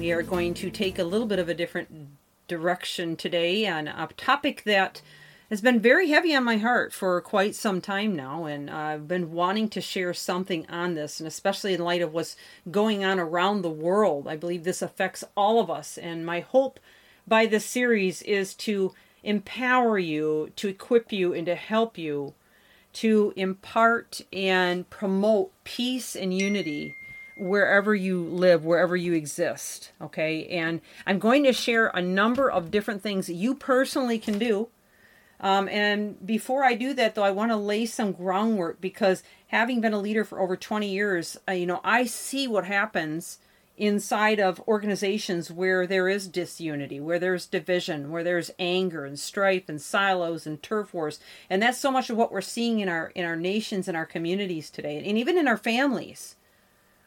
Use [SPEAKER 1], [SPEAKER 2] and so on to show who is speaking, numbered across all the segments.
[SPEAKER 1] we are going to take a little bit of a different direction today. On a topic that has been very heavy on my heart for quite some time now, and I've been wanting to share something on this, and especially in light of what's going on around the world. I believe this affects all of us, and my hope by this series is to empower you, to equip you, and to help you to impart and promote peace and unity wherever you live, wherever you exist. Okay. And I'm going to share a number of different things that you personally can do. Um, and before I do that, though, I want to lay some groundwork because having been a leader for over 20 years, uh, you know, I see what happens inside of organizations where there is disunity, where there's division, where there's anger and strife and silos and turf wars. And that's so much of what we're seeing in our in our nations and our communities today, and even in our families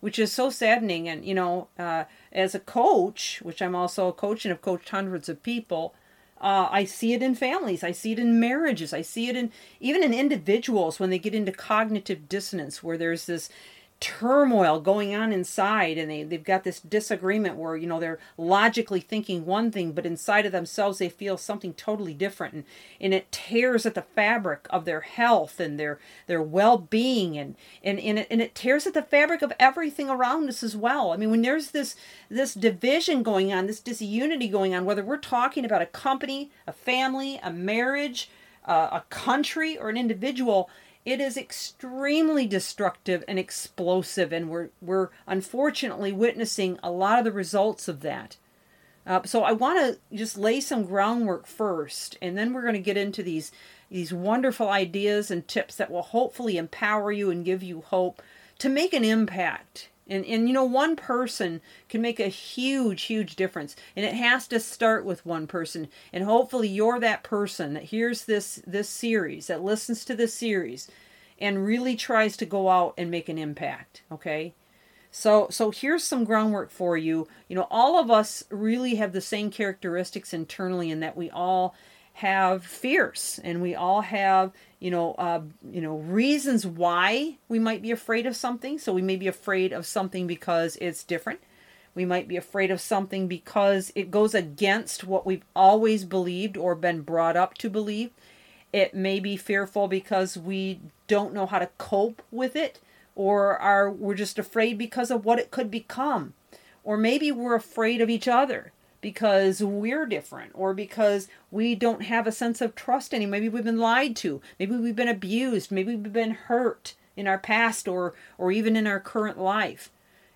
[SPEAKER 1] which is so saddening. And, you know, uh, as a coach, which I'm also a coach and have coached hundreds of people, uh, I see it in families. I see it in marriages. I see it in even in individuals when they get into cognitive dissonance, where there's this turmoil going on inside and they, they've got this disagreement where you know they're logically thinking one thing but inside of themselves they feel something totally different. And, and it tears at the fabric of their health and their their well-being and and, and, it, and it tears at the fabric of everything around us as well. I mean when there's this this division going on this disunity going on whether we're talking about a company a family a marriage uh, a country or an individual it is extremely destructive and explosive, and we're we're unfortunately witnessing a lot of the results of that. Uh, so I want to just lay some groundwork first, and then we're going to get into these these wonderful ideas and tips that will hopefully empower you and give you hope to make an impact and and you know one person can make a huge huge difference. And it has to start with one person. And hopefully you're that person that hears this this series that listens to this series and really tries to go out and make an impact okay? So so here's some groundwork for you. You know all of us really have the same characteristics internally in that we all have fears and we all have you know uh, you know reasons why we might be afraid of something. So we may be afraid of something because it's different. We might be afraid of something because it goes against what we've always believed or been brought up to believe. It may be fearful because we don't know how to cope with it or are we're just afraid because of what it could become. Or maybe we're afraid of each other because we're different or because we don't have a sense of trust anymore. Maybe we've been lied to. Maybe we've been abused. Maybe we've been hurt in our past or or even in our current life.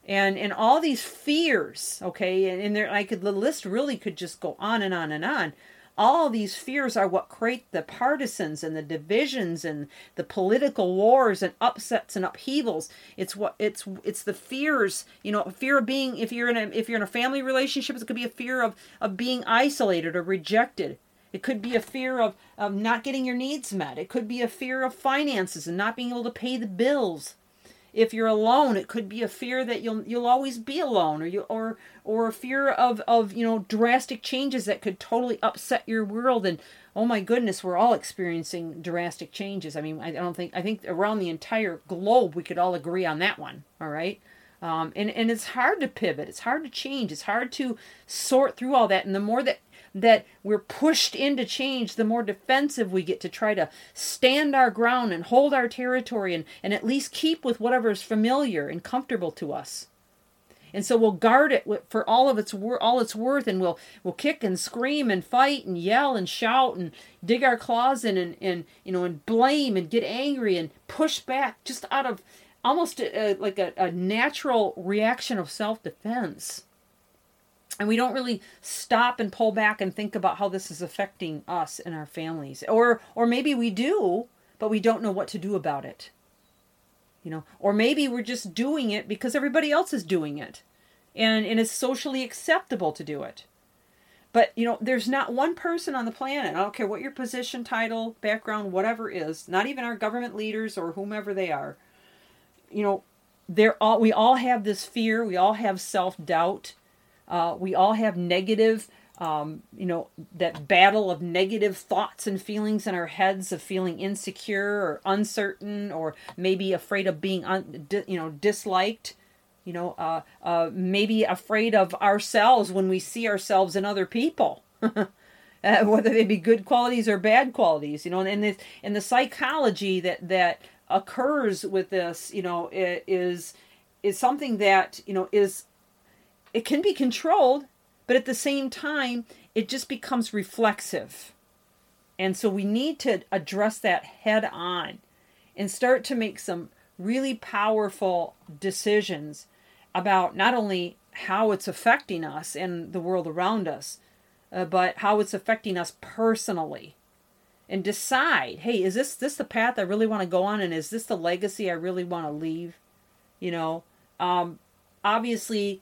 [SPEAKER 1] And and all these fears, okay, and, and there I could the list really could just go on and on and on all these fears are what create the partisans and the divisions and the political wars and upsets and upheavals. It's what it's it's the fears you know fear of being if you're in a if you're in a family relationship it could be a fear of of being isolated or rejected. It could be a fear of, of not getting your needs met. It could be a fear of finances and not being able to pay the bills if you're alone it could be a fear that you'll you'll always be alone or you or or a fear of of you know drastic changes that could totally upset your world. And oh my goodness we're all experiencing drastic changes. I mean i don't think i think around the entire globe we could all agree on that one all right? Um, and and it's hard to pivot. It's hard to change. It's hard to sort through all that. And the more that that we're pushed into change, the more defensive we get to try to stand our ground and hold our territory and, and at least keep with whatever is familiar and comfortable to us. And so we'll guard it for all of its all its worth, and we'll we'll kick and scream and fight and yell and shout and dig our claws in and, and you know and blame and get angry and push back just out of almost a, a, like a, a natural reaction of self defense and we don't really stop and pull back and think about how this is affecting us and our families. Or or maybe we do but we don't know what to do about it. You know or maybe we're just doing it because everybody else is doing it. And, and it's socially acceptable to do it. But, you know, there's not one person on the planet, I don't care what your position, title, background, whatever is, not even our government leaders or whomever they are, you know, they're all, we all have this fear, we all have self doubt, uh, we all have negative, um, you know, that battle of negative thoughts and feelings in our heads of feeling insecure or uncertain or maybe afraid of being, un, you know, disliked. You know, uh, uh, maybe afraid of ourselves when we see ourselves in other people, uh, whether they be good qualities or bad qualities, you know, and the, and the psychology that, that occurs with this, you know, is, is something that, you know, is, it can be controlled, but at the same time, it just becomes reflexive. And so we need to address that head on and start to make some really powerful decisions about not only how it's affecting us and the world around us, uh, but how it's affecting us personally. And decide, hey, is this this the path I really want to go on, and is this the legacy I really want to leave? You know, um, obviously,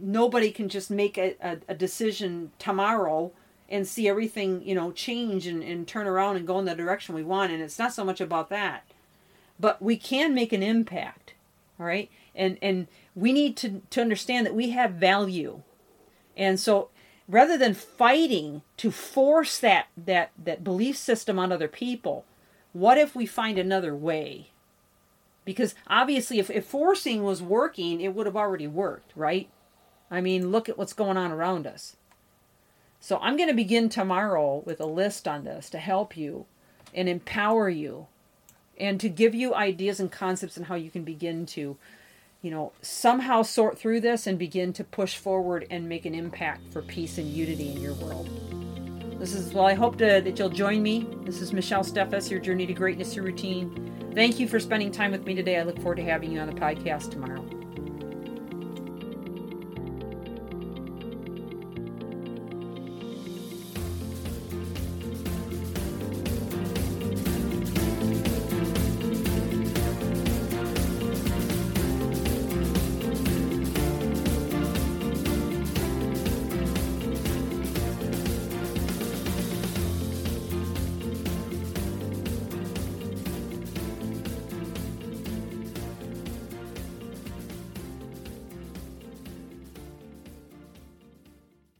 [SPEAKER 1] nobody can just make a, a, a decision tomorrow and see everything you know change and, and turn around and go in the direction we want and it's not so much about that. But we can make an impact all right? And and we need to to understand that we have value. And so rather than fighting to force that that that belief system on other people what if we find another way? Because obviously if, if forcing was working it would have already worked right i mean look at what's going on around us so i'm going to begin tomorrow with a list on this to help you and empower you and to give you ideas and concepts on how you can begin to you know, somehow sort through this and begin to push forward and make an impact for peace and unity in your world. This is, well, I hope to, that you'll join me. This is Michelle Steffes, your Journey to Greatness, your routine. Thank you for spending time with me today. I look forward to having you on the podcast tomorrow.